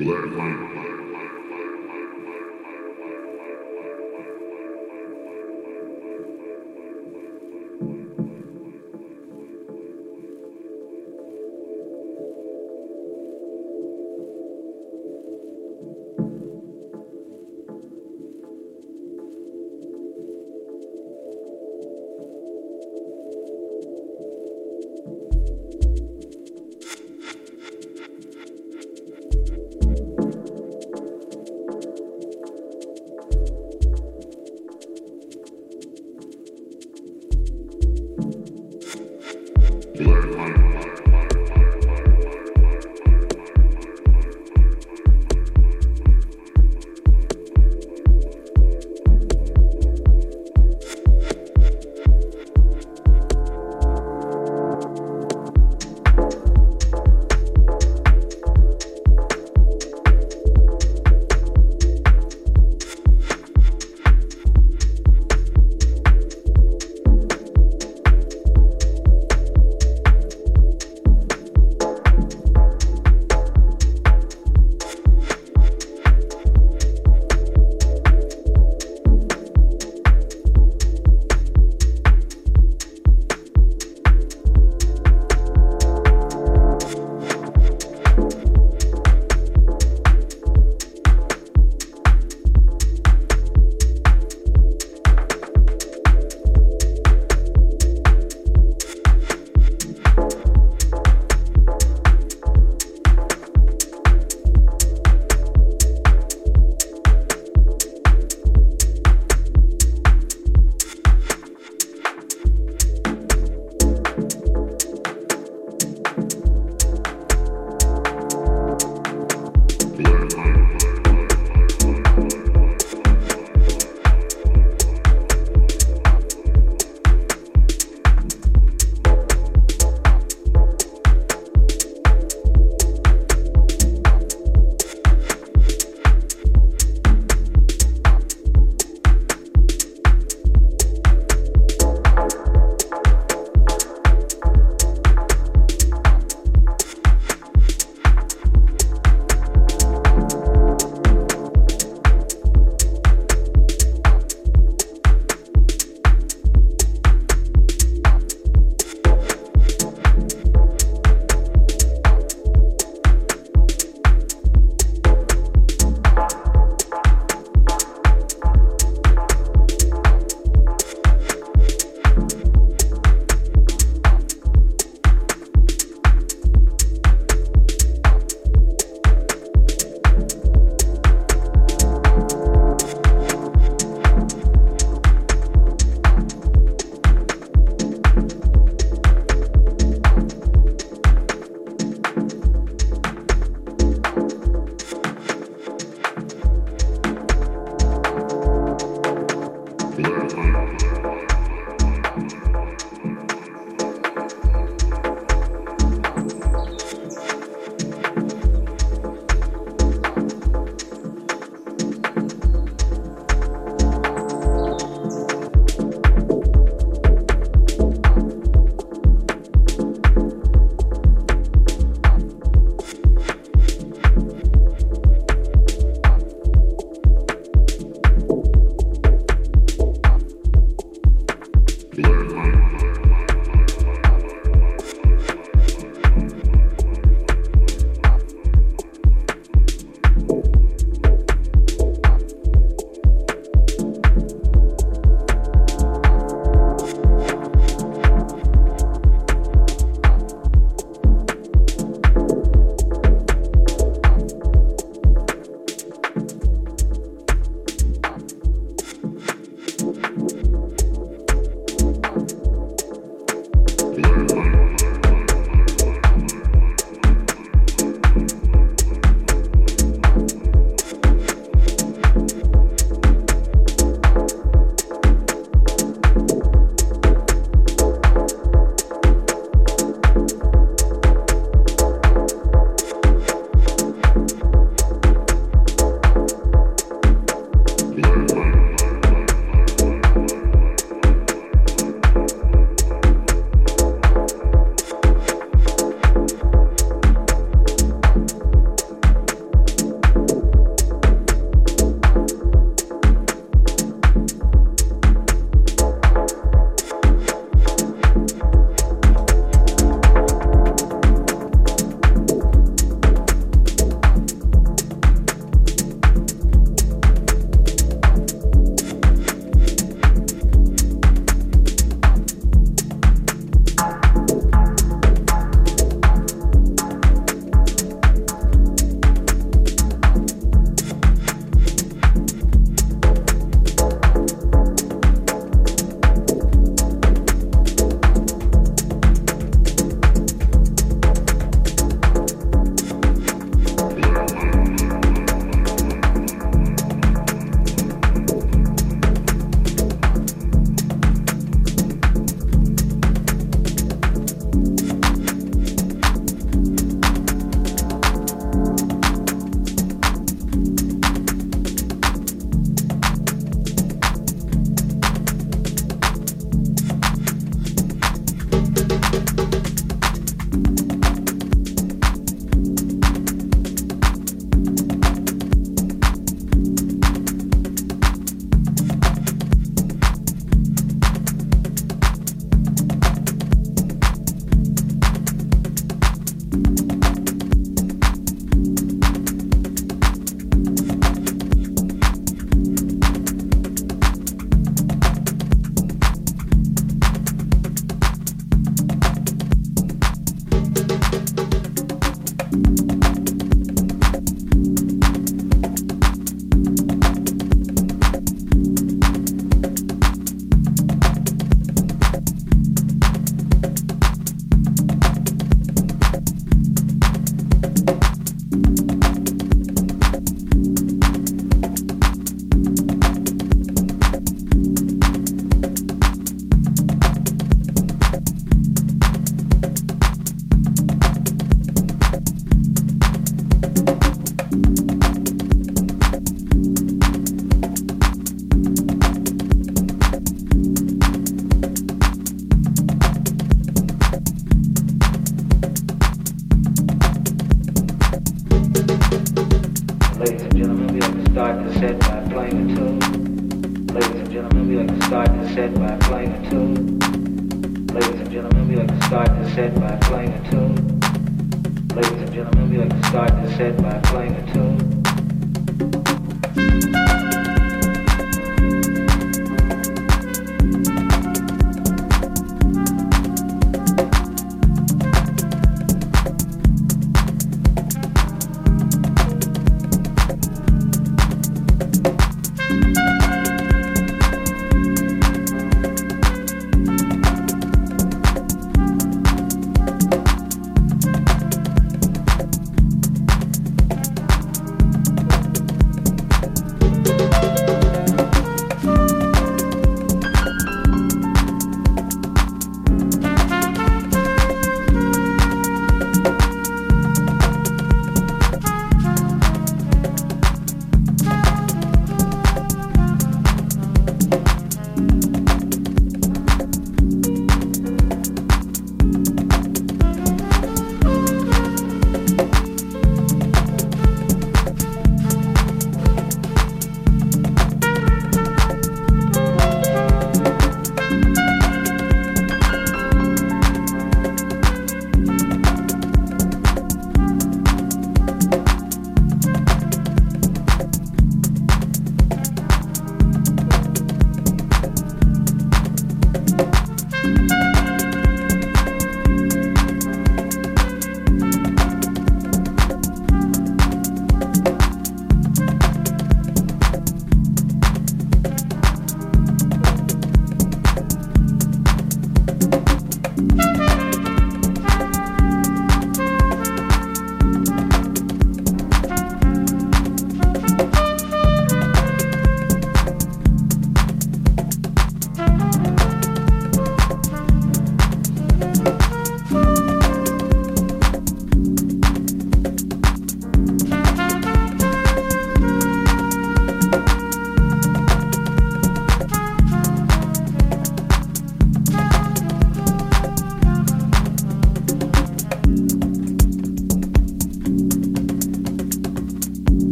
Black Light.